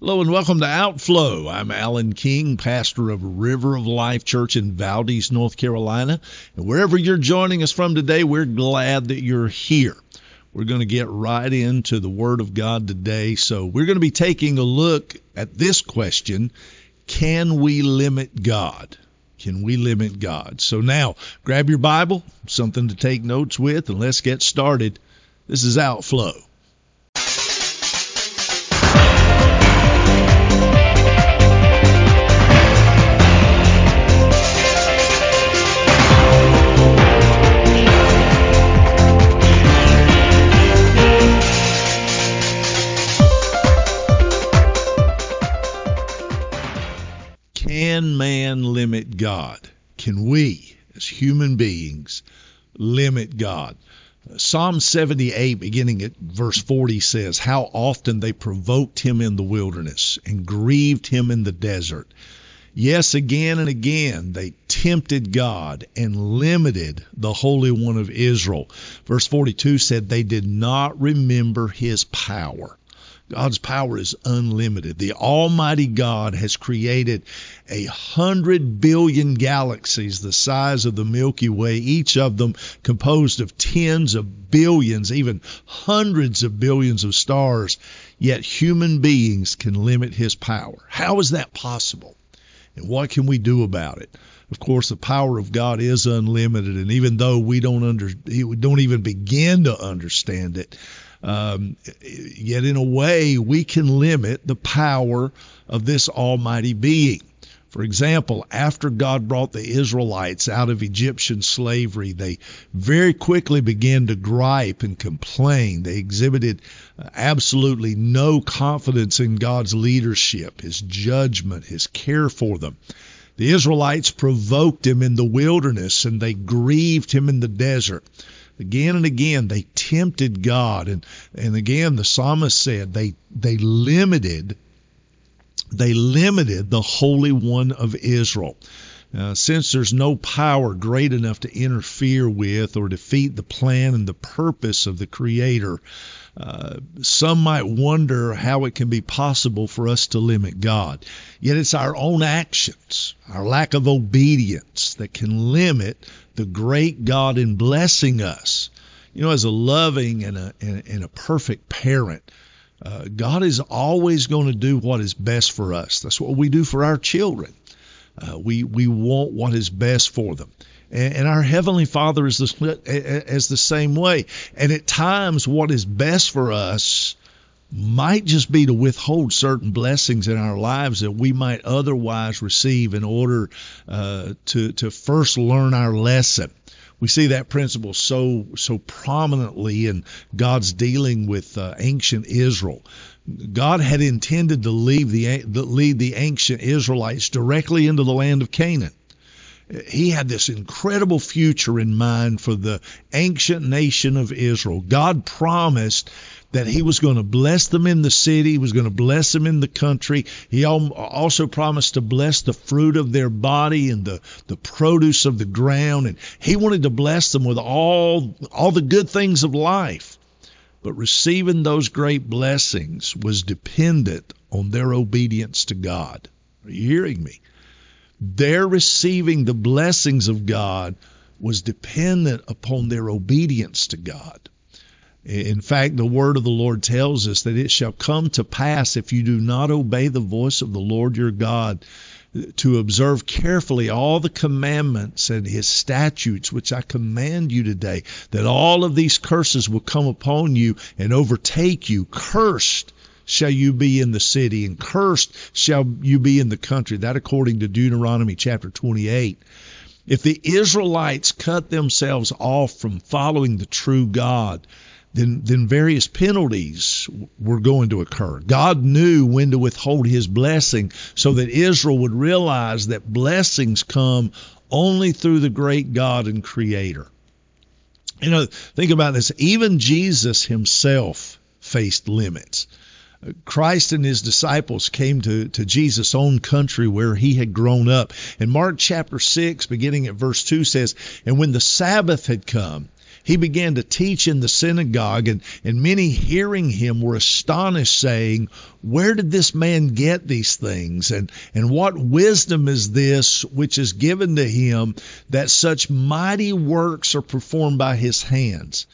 Hello and welcome to Outflow. I'm Alan King, pastor of River of Life Church in Valdese, North Carolina. And wherever you're joining us from today, we're glad that you're here. We're going to get right into the Word of God today. So we're going to be taking a look at this question Can we limit God? Can we limit God? So now, grab your Bible, something to take notes with, and let's get started. This is Outflow. Can man limit God? Can we, as human beings, limit God? Psalm 78, beginning at verse 40, says, How often they provoked him in the wilderness and grieved him in the desert. Yes, again and again they tempted God and limited the Holy One of Israel. Verse 42 said, They did not remember his power. God's power is unlimited. The Almighty God has created a hundred billion galaxies the size of the Milky Way, each of them composed of tens of billions, even hundreds of billions of stars. Yet human beings can limit his power. How is that possible? And what can we do about it? Of course, the power of God is unlimited, and even though we don't under, we don't even begin to understand it, um, yet, in a way, we can limit the power of this Almighty Being. For example, after God brought the Israelites out of Egyptian slavery, they very quickly began to gripe and complain. They exhibited absolutely no confidence in God's leadership, His judgment, His care for them. The Israelites provoked Him in the wilderness and they grieved Him in the desert. Again and again, they tempted God, and and again, the psalmist said they they limited they limited the Holy One of Israel. Uh, since there's no power great enough to interfere with or defeat the plan and the purpose of the Creator, uh, some might wonder how it can be possible for us to limit God. Yet it's our own actions, our lack of obedience, that can limit the great God in blessing us. You know, as a loving and a, and, a perfect parent, uh, God is always going to do what is best for us. That's what we do for our children. Uh, we we want what is best for them, and, and our heavenly Father is the as the same way. And at times, what is best for us might just be to withhold certain blessings in our lives that we might otherwise receive in order uh, to to first learn our lesson. We see that principle so so prominently in God's dealing with uh, ancient Israel. God had intended to lead the, lead the ancient Israelites directly into the land of Canaan. He had this incredible future in mind for the ancient nation of Israel. God promised that he was going to bless them in the city, he was going to bless them in the country. He also promised to bless the fruit of their body and the, the produce of the ground. And he wanted to bless them with all, all the good things of life. But receiving those great blessings was dependent on their obedience to God. Are you hearing me? Their receiving the blessings of God was dependent upon their obedience to God. In fact, the word of the Lord tells us that it shall come to pass if you do not obey the voice of the Lord your God to observe carefully all the commandments and his statutes which I command you today, that all of these curses will come upon you and overtake you. Cursed shall you be in the city, and cursed shall you be in the country. That according to Deuteronomy chapter 28. If the Israelites cut themselves off from following the true God, then, then various penalties were going to occur. God knew when to withhold his blessing so that Israel would realize that blessings come only through the great God and Creator. You know, think about this. Even Jesus himself faced limits. Christ and his disciples came to, to Jesus' own country where he had grown up. And Mark chapter 6, beginning at verse 2, says, And when the Sabbath had come, he began to teach in the synagogue, and, and many hearing him were astonished, saying, Where did this man get these things? And, and what wisdom is this which is given to him that such mighty works are performed by his hands?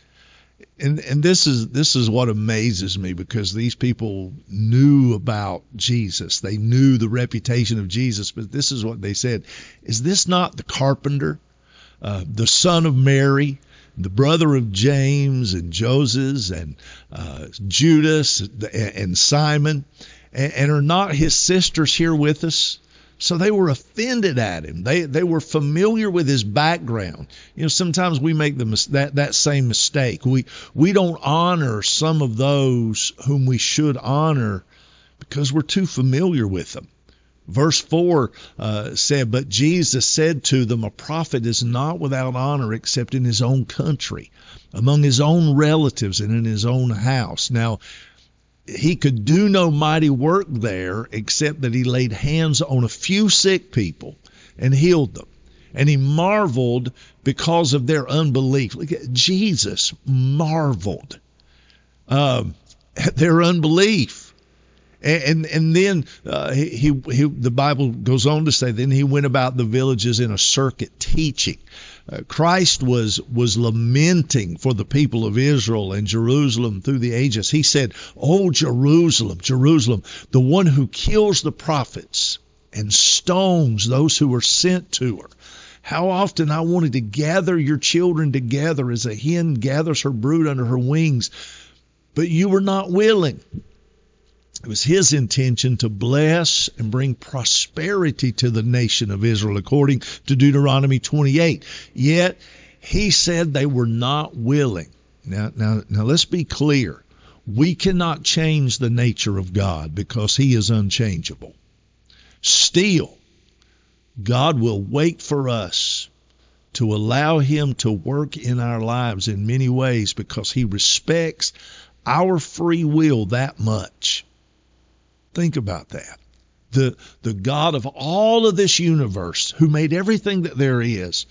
and and this is this is what amazes me because these people knew about Jesus. They knew the reputation of Jesus, but this is what they said: Is this not the carpenter, uh, the son of Mary, the brother of James and Joseph and uh, Judas and Simon, and, and are not his sisters here with us? So they were offended at him. They they were familiar with his background. You know, sometimes we make the that that same mistake. We we don't honor some of those whom we should honor because we're too familiar with them. Verse 4 uh, said, But Jesus said to them, A prophet is not without honor except in his own country, among his own relatives, and in his own house. Now, he could do no mighty work there except that he laid hands on a few sick people and healed them. And he marveled because of their unbelief. Look at Jesus marveled um, at their unbelief. And and, and then uh, he, he the Bible goes on to say then he went about the villages in a circuit teaching. Uh, Christ was was lamenting for the people of Israel and Jerusalem through the ages. He said, "Oh Jerusalem, Jerusalem, the one who kills the prophets and stones those who are sent to her." How often I wanted to gather your children together as a hen gathers her brood under her wings, but you were not willing. It was his intention to bless and bring prosperity to the nation of Israel, according to Deuteronomy 28. Yet he said they were not willing. Now, now, now let's be clear. We cannot change the nature of God because he is unchangeable. Still, God will wait for us to allow him to work in our lives in many ways because he respects our free will that much. Think about that. The, the God of all of this universe, who made everything that there is,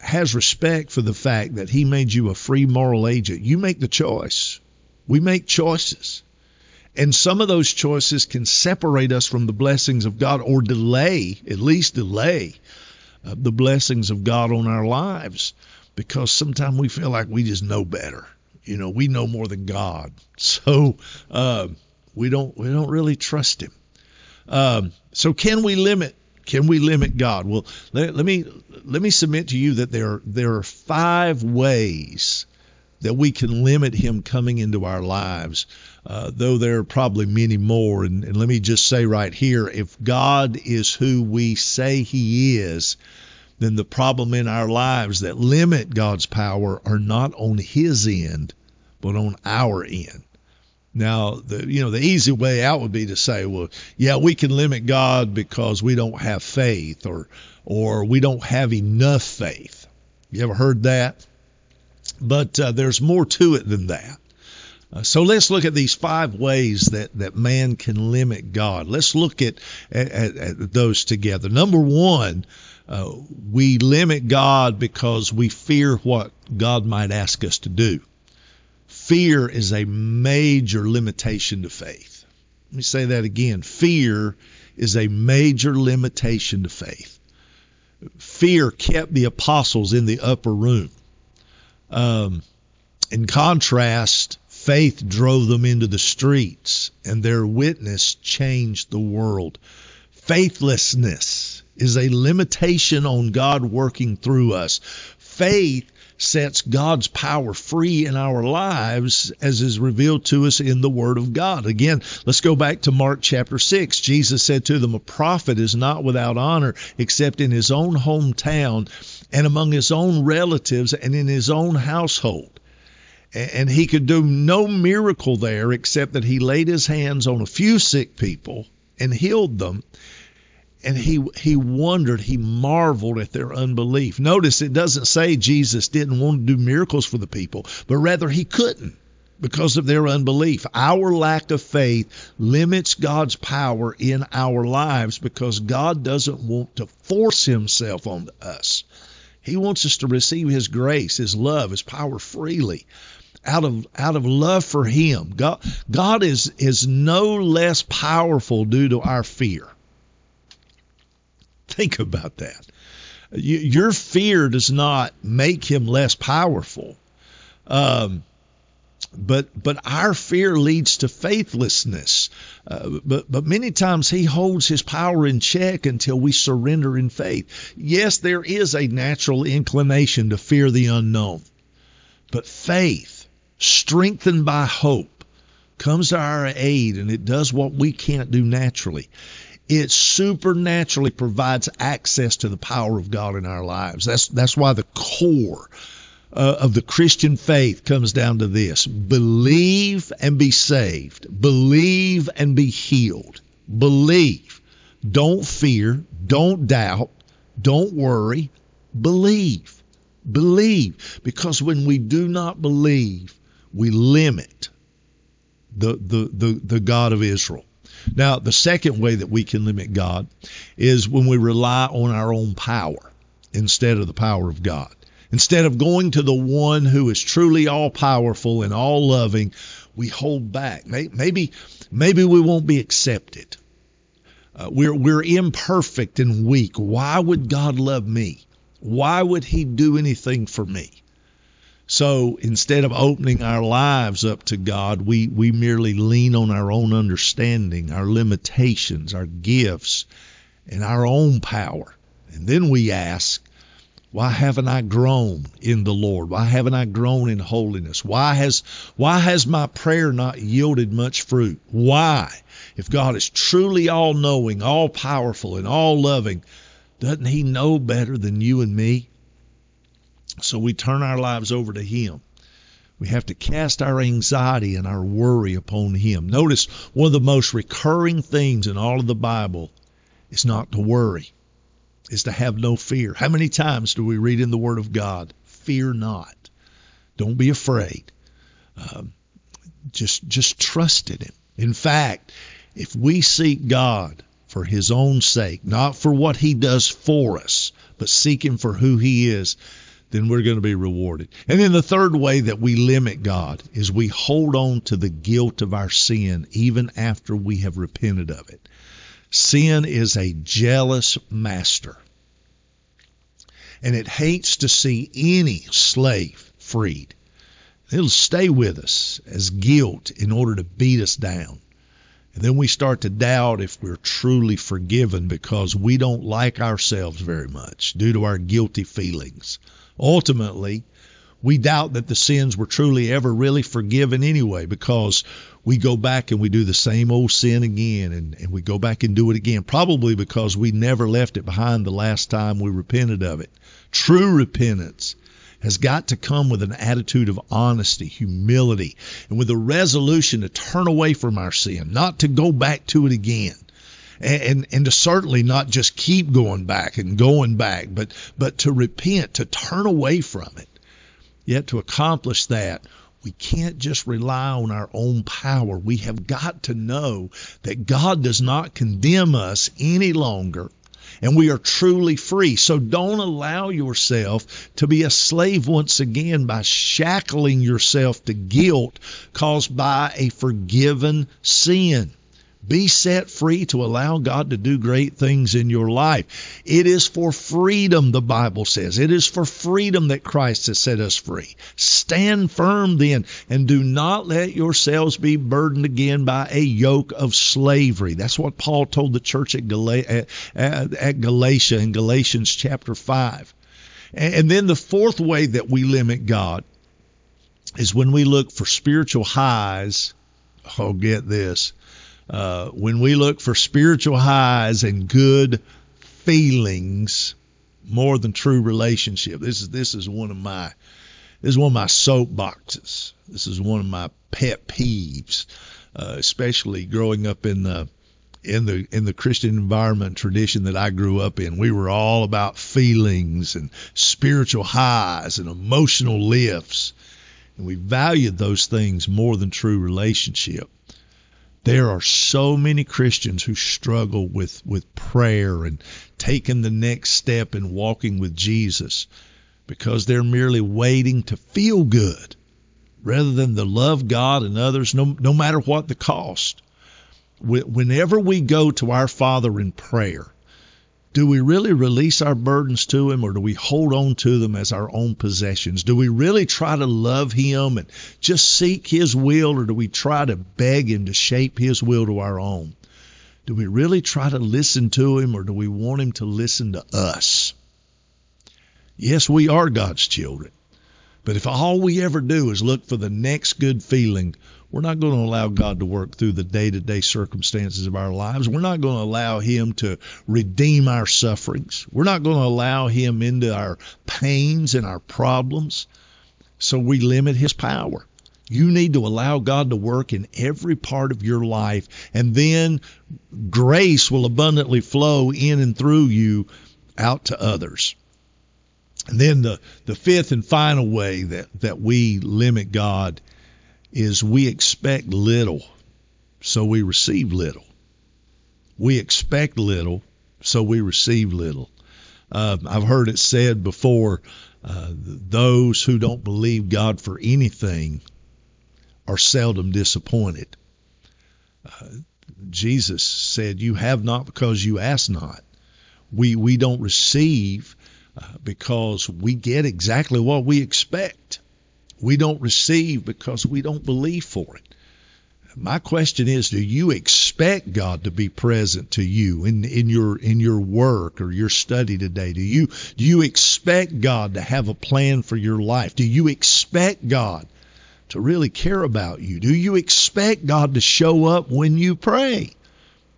has respect for the fact that he made you a free moral agent. You make the choice. We make choices. And some of those choices can separate us from the blessings of God or delay, at least delay, uh, the blessings of God on our lives because sometimes we feel like we just know better. You know, we know more than God. So, uh, we don't we don't really trust him. Um, so can we limit can we limit God? Well, let, let, me let me submit to you that there there are five ways that we can limit Him coming into our lives, uh, though there are probably many more. And, and let me just say right here, if God is who we say He is, then the problem in our lives that limit God's power are not on His end, but on our end. Now, the you know the easy way out would be to say, well, yeah, we can limit God because we don't have faith, or or we don't have enough faith. You ever heard that? But uh, there's more to it than that. Uh, so let's look at these five ways that, that man can limit God. Let's look at, at, at those together. Number one, uh, we limit God because we fear what God might ask us to do fear is a major limitation to faith. Let me say that again. Fear is a major limitation to faith. Fear kept the apostles in the upper room. Um, in contrast, faith drove them into the streets, and their witness changed the world. Faithlessness is a limitation on God working through us. Faith sets God's power free in our lives as is revealed to us in the Word of God. Again, let's go back to Mark chapter 6. Jesus said to them, A prophet is not without honor except in his own hometown and among his own relatives and in his own household. And he could do no miracle there except that he laid his hands on a few sick people and healed them and he he wondered, he marveled at their unbelief. Notice it doesn't say Jesus didn't want to do miracles for the people, but rather he couldn't because of their unbelief. Our lack of faith limits God's power in our lives because God doesn't want to force himself on us. He wants us to receive His grace, His love, His power freely out of out of love for him. God God is is no less powerful due to our fear. Think about that. Your fear does not make him less powerful. Um, but but our fear leads to faithlessness. Uh, but but many times he holds his power in check until we surrender in faith. Yes, there is a natural inclination to fear the unknown, but faith, strengthened by hope, comes to our aid and it does what we can't do naturally. It supernaturally provides access to the power of God in our lives. That's that's why the core uh, of the Christian faith comes down to this believe and be saved, believe and be healed. Believe. Don't fear, don't doubt, don't worry. Believe. Believe. Because when we do not believe, we limit the, the, the, the God of Israel. Now, the second way that we can limit God is when we rely on our own power instead of the power of God. Instead of going to the one who is truly all powerful and all loving, we hold back. Maybe, maybe we won't be accepted. Uh, we're, we're imperfect and weak. Why would God love me? Why would He do anything for me? So instead of opening our lives up to God, we, we merely lean on our own understanding, our limitations, our gifts, and our own power. And then we ask, why haven't I grown in the Lord? Why haven't I grown in holiness? Why has why has my prayer not yielded much fruit? Why? If God is truly all knowing, all powerful, and all loving, doesn't he know better than you and me? So we turn our lives over to him. We have to cast our anxiety and our worry upon him. Notice one of the most recurring themes in all of the Bible is not to worry is to have no fear. How many times do we read in the Word of God, fear not? Don't be afraid. Um, just, just trust in Him. In fact, if we seek God for His own sake, not for what He does for us, but seek Him for who He is, then we're going to be rewarded. And then the third way that we limit God is we hold on to the guilt of our sin even after we have repented of it. Sin is a jealous master, and it hates to see any slave freed. It'll stay with us as guilt in order to beat us down. And then we start to doubt if we're truly forgiven because we don't like ourselves very much due to our guilty feelings. Ultimately, we doubt that the sins were truly ever really forgiven anyway because we go back and we do the same old sin again and, and we go back and do it again, probably because we never left it behind the last time we repented of it. True repentance has got to come with an attitude of honesty, humility, and with a resolution to turn away from our sin, not to go back to it again. And, and, to certainly not just keep going back and going back, but but to repent, to turn away from it. Yet to accomplish that, we can't just rely on our own power. We have got to know that God does not condemn us any longer and we are truly free. So don't allow yourself to be a slave once again by shackling yourself to guilt caused by a forgiven sin. Be set free to allow God to do great things in your life. It is for freedom, the Bible says. It is for freedom that Christ has set us free. Stand firm then, and do not let yourselves be burdened again by a yoke of slavery. That's what Paul told the church at, at Galatia in Galatians chapter 5. And then the fourth way that we limit God is when we look for spiritual highs. Oh, get this uh, when we look for spiritual highs and good feelings more than true relationship. This is this is one of my this is one of my soapboxes. This is one of my pet peeves, uh, especially growing up in the in the in the Christian environment tradition that I grew up in. We were all about feelings and spiritual highs and emotional lifts, and we valued those things more than true relationship. There are so many Christians who struggle with, with prayer and taking the next step and walking with Jesus because they're merely waiting to feel good rather than to love God and others, no, no matter what the cost. Whenever we go to our Father in prayer, do we really release our burdens to Him or do we hold on to them as our own possessions? Do we really try to love Him and just seek His will or do we try to beg Him to shape His will to our own? Do we really try to listen to Him or do we want Him to listen to us? Yes, we are God's children. But if all we ever do is look for the next good feeling, we're not going to allow God to work through the day to day circumstances of our lives. We're not going to allow Him to redeem our sufferings. We're not going to allow Him into our pains and our problems. So we limit His power. You need to allow God to work in every part of your life, and then grace will abundantly flow in and through you out to others. And then the, the fifth and final way that, that we limit God is we expect little, so we receive little. We expect little, so we receive little. Uh, I've heard it said before uh, those who don't believe God for anything are seldom disappointed. Uh, Jesus said, You have not because you ask not. We, we don't receive because we get exactly what we expect. We don't receive because we don't believe for it. My question is, do you expect God to be present to you in, in your in your work or your study today? Do you do you expect God to have a plan for your life? Do you expect God to really care about you? Do you expect God to show up when you pray?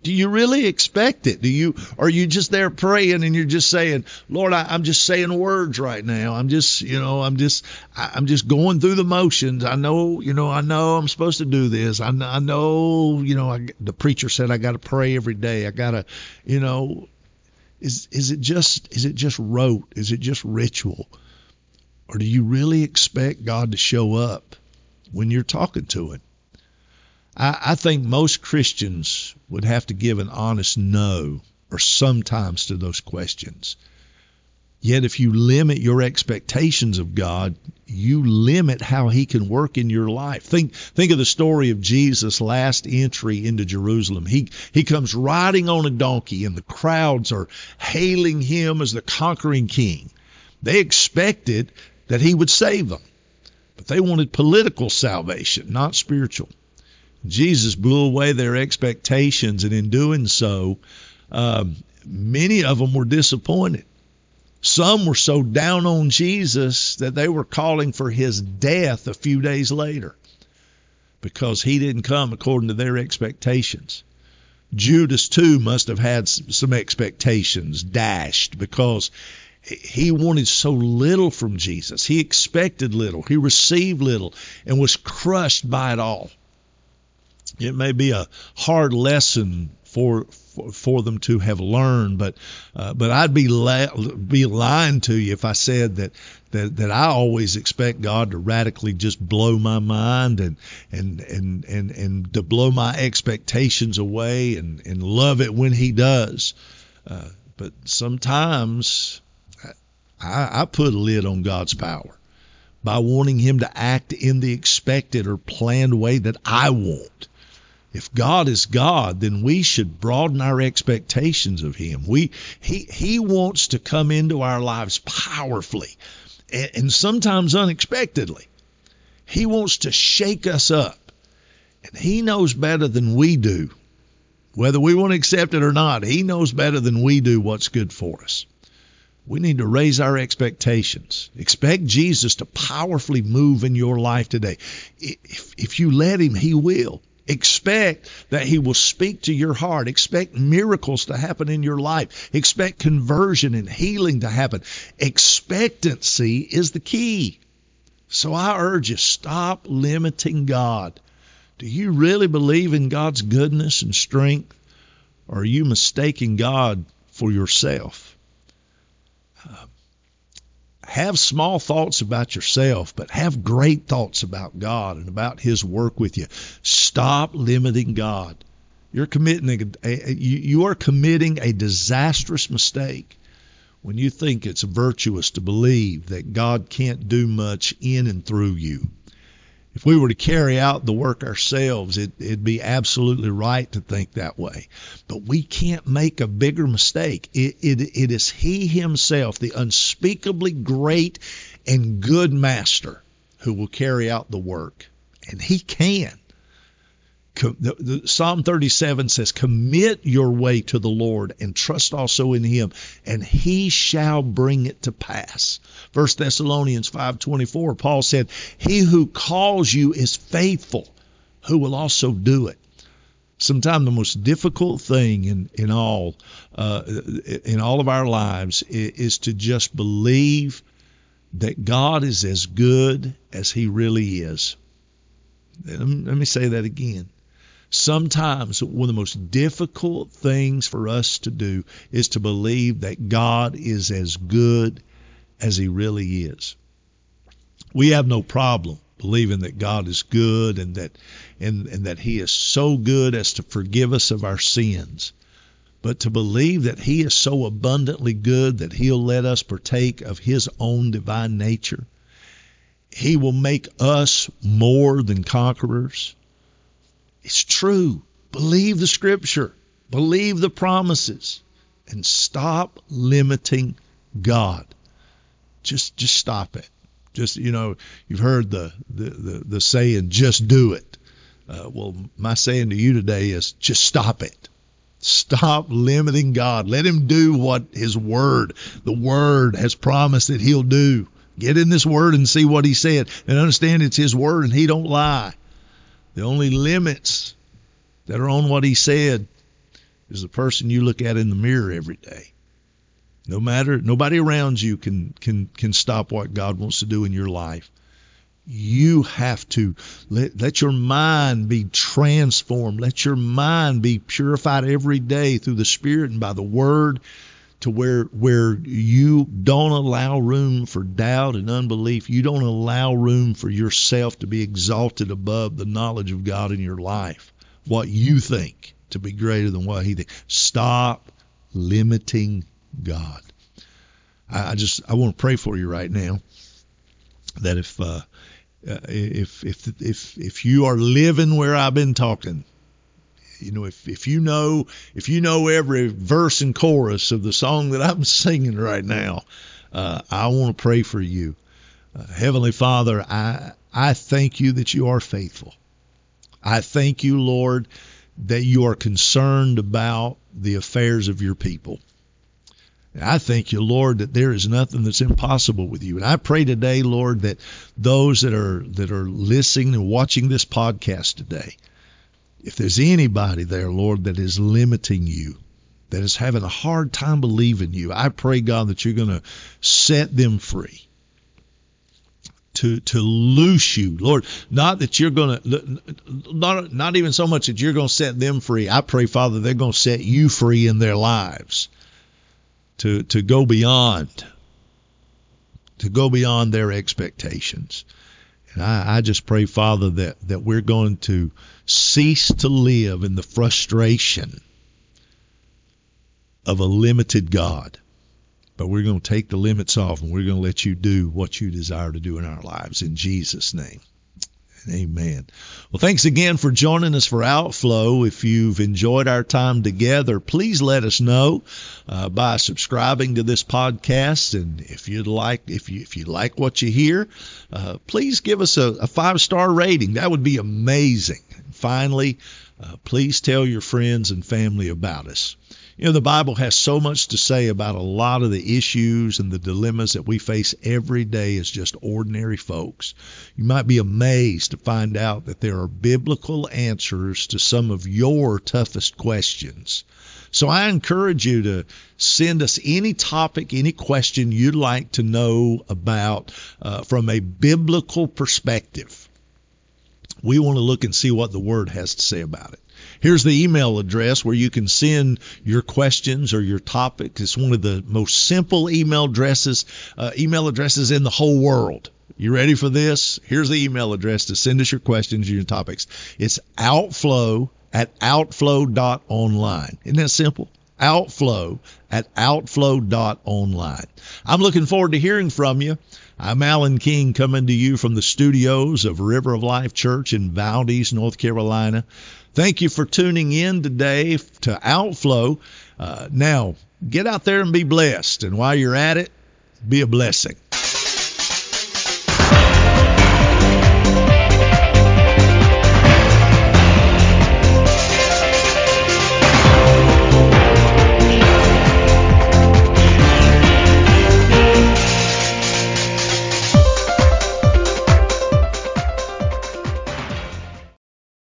Do you really expect it? Do you are you just there praying and you're just saying, Lord, I, am just saying words right now. I'm just, you know, I'm just, I, am just going through the motions. I know, you know, I know I'm supposed to do this. I, I know, you know, I, the preacher said I got to pray every day. I got to, you know, is is it just is it just rote? Is it just ritual? Or do you really expect God to show up when you're talking to Him? I, I think most Christians would have to give an honest no or sometimes to those questions. Yet, if you limit your expectations of God, you limit how He can work in your life. Think, think of the story of Jesus' last entry into Jerusalem. He, he comes riding on a donkey, and the crowds are hailing him as the conquering king. They expected that He would save them, but they wanted political salvation, not spiritual. Jesus blew away their expectations, and in doing so, um, many of them were disappointed. Some were so down on Jesus that they were calling for his death a few days later because he didn't come according to their expectations. Judas, too, must have had some expectations dashed because he wanted so little from Jesus. He expected little, he received little, and was crushed by it all. It may be a hard lesson for for, for them to have learned, but uh, but I'd be la- be lying to you if I said that that that I always expect God to radically just blow my mind and and and and and to blow my expectations away and and love it when He does. Uh, but sometimes I, I put a lid on God's power by wanting Him to act in the expected or planned way that I want. If God is God, then we should broaden our expectations of Him. We He He wants to come into our lives powerfully and, and sometimes unexpectedly. He wants to shake us up. And He knows better than we do. Whether we want to accept it or not, He knows better than we do what's good for us. We need to raise our expectations. Expect Jesus to powerfully move in your life today. If, if you let Him, He will. Expect that He will speak to your heart. Expect miracles to happen in your life. Expect conversion and healing to happen. Expectancy is the key. So I urge you, stop limiting God. Do you really believe in God's goodness and strength? Or are you mistaking God for yourself? Uh, have small thoughts about yourself, but have great thoughts about God and about His work with you. Stop limiting God. You're committing a, you are committing a disastrous mistake when you think it's virtuous to believe that God can't do much in and through you. If we were to carry out the work ourselves, it, it'd be absolutely right to think that way. But we can't make a bigger mistake. It, it, it is He Himself, the unspeakably great and good Master, who will carry out the work. And He can. The, the, Psalm 37 says, Commit your way to the Lord and trust also in him, and he shall bring it to pass. 1 Thessalonians 5.24, Paul said, He who calls you is faithful, who will also do it. Sometimes the most difficult thing in, in all uh, in all of our lives is, is to just believe that God is as good as he really is. Let me say that again Sometimes one of the most difficult things for us to do is to believe that God is as good as he really is. We have no problem believing that God is good and that and, and that he is so good as to forgive us of our sins. But to believe that he is so abundantly good that he'll let us partake of his own divine nature, he will make us more than conquerors. It's true. Believe the scripture, believe the promises, and stop limiting God. Just just stop it. Just you know, you've heard the the the, the saying, just do it. Uh, well, my saying to you today is just stop it. Stop limiting God. Let him do what his word, the word has promised that he'll do. Get in this word and see what he said and understand it's his word and he don't lie. The only limits that are on what he said is the person you look at in the mirror every day. No matter nobody around you can can can stop what God wants to do in your life. You have to let, let your mind be transformed. Let your mind be purified every day through the Spirit and by the Word to where where you don't allow room for doubt and unbelief. You don't allow room for yourself to be exalted above the knowledge of God in your life. What you think to be greater than what He thinks. Stop limiting God. I, I just I want to pray for you right now that if uh, uh, if if if if you are living where I've been talking, you know, if, if you know if you know every verse and chorus of the song that I'm singing right now, uh, I want to pray for you. Uh, Heavenly Father, I I thank you that you are faithful. I thank you, Lord, that you are concerned about the affairs of your people. I thank you, Lord, that there is nothing that's impossible with you. And I pray today, Lord, that those that are that are listening and watching this podcast today, if there's anybody there, Lord, that is limiting you, that is having a hard time believing you, I pray, God, that you're going to set them free. To, to loose you, Lord, not that you're going to, not, not even so much that you're going to set them free. I pray, Father, they're going to set you free in their lives to, to go beyond, to go beyond their expectations. And I, I just pray, Father, that, that we're going to cease to live in the frustration of a limited God. But we're going to take the limits off and we're going to let you do what you desire to do in our lives. In Jesus' name. Amen. Well, thanks again for joining us for Outflow. If you've enjoyed our time together, please let us know uh, by subscribing to this podcast. And if you'd like, if you if you like what you hear, uh, please give us a, a five star rating. That would be amazing. And Finally, uh, please tell your friends and family about us. You know, the Bible has so much to say about a lot of the issues and the dilemmas that we face every day as just ordinary folks. You might be amazed to find out that there are biblical answers to some of your toughest questions. So I encourage you to send us any topic, any question you'd like to know about uh, from a biblical perspective. We want to look and see what the Word has to say about it. Here's the email address where you can send your questions or your topics. It's one of the most simple email addresses, uh, email addresses in the whole world. You ready for this? Here's the email address to send us your questions, your topics. It's outflow at outflow.online. Isn't that simple? outflow at outflow.online. I'm looking forward to hearing from you. I'm Alan King coming to you from the studios of River of Life Church in Valdese, North Carolina. Thank you for tuning in today to Outflow. Uh, now, get out there and be blessed. And while you're at it, be a blessing.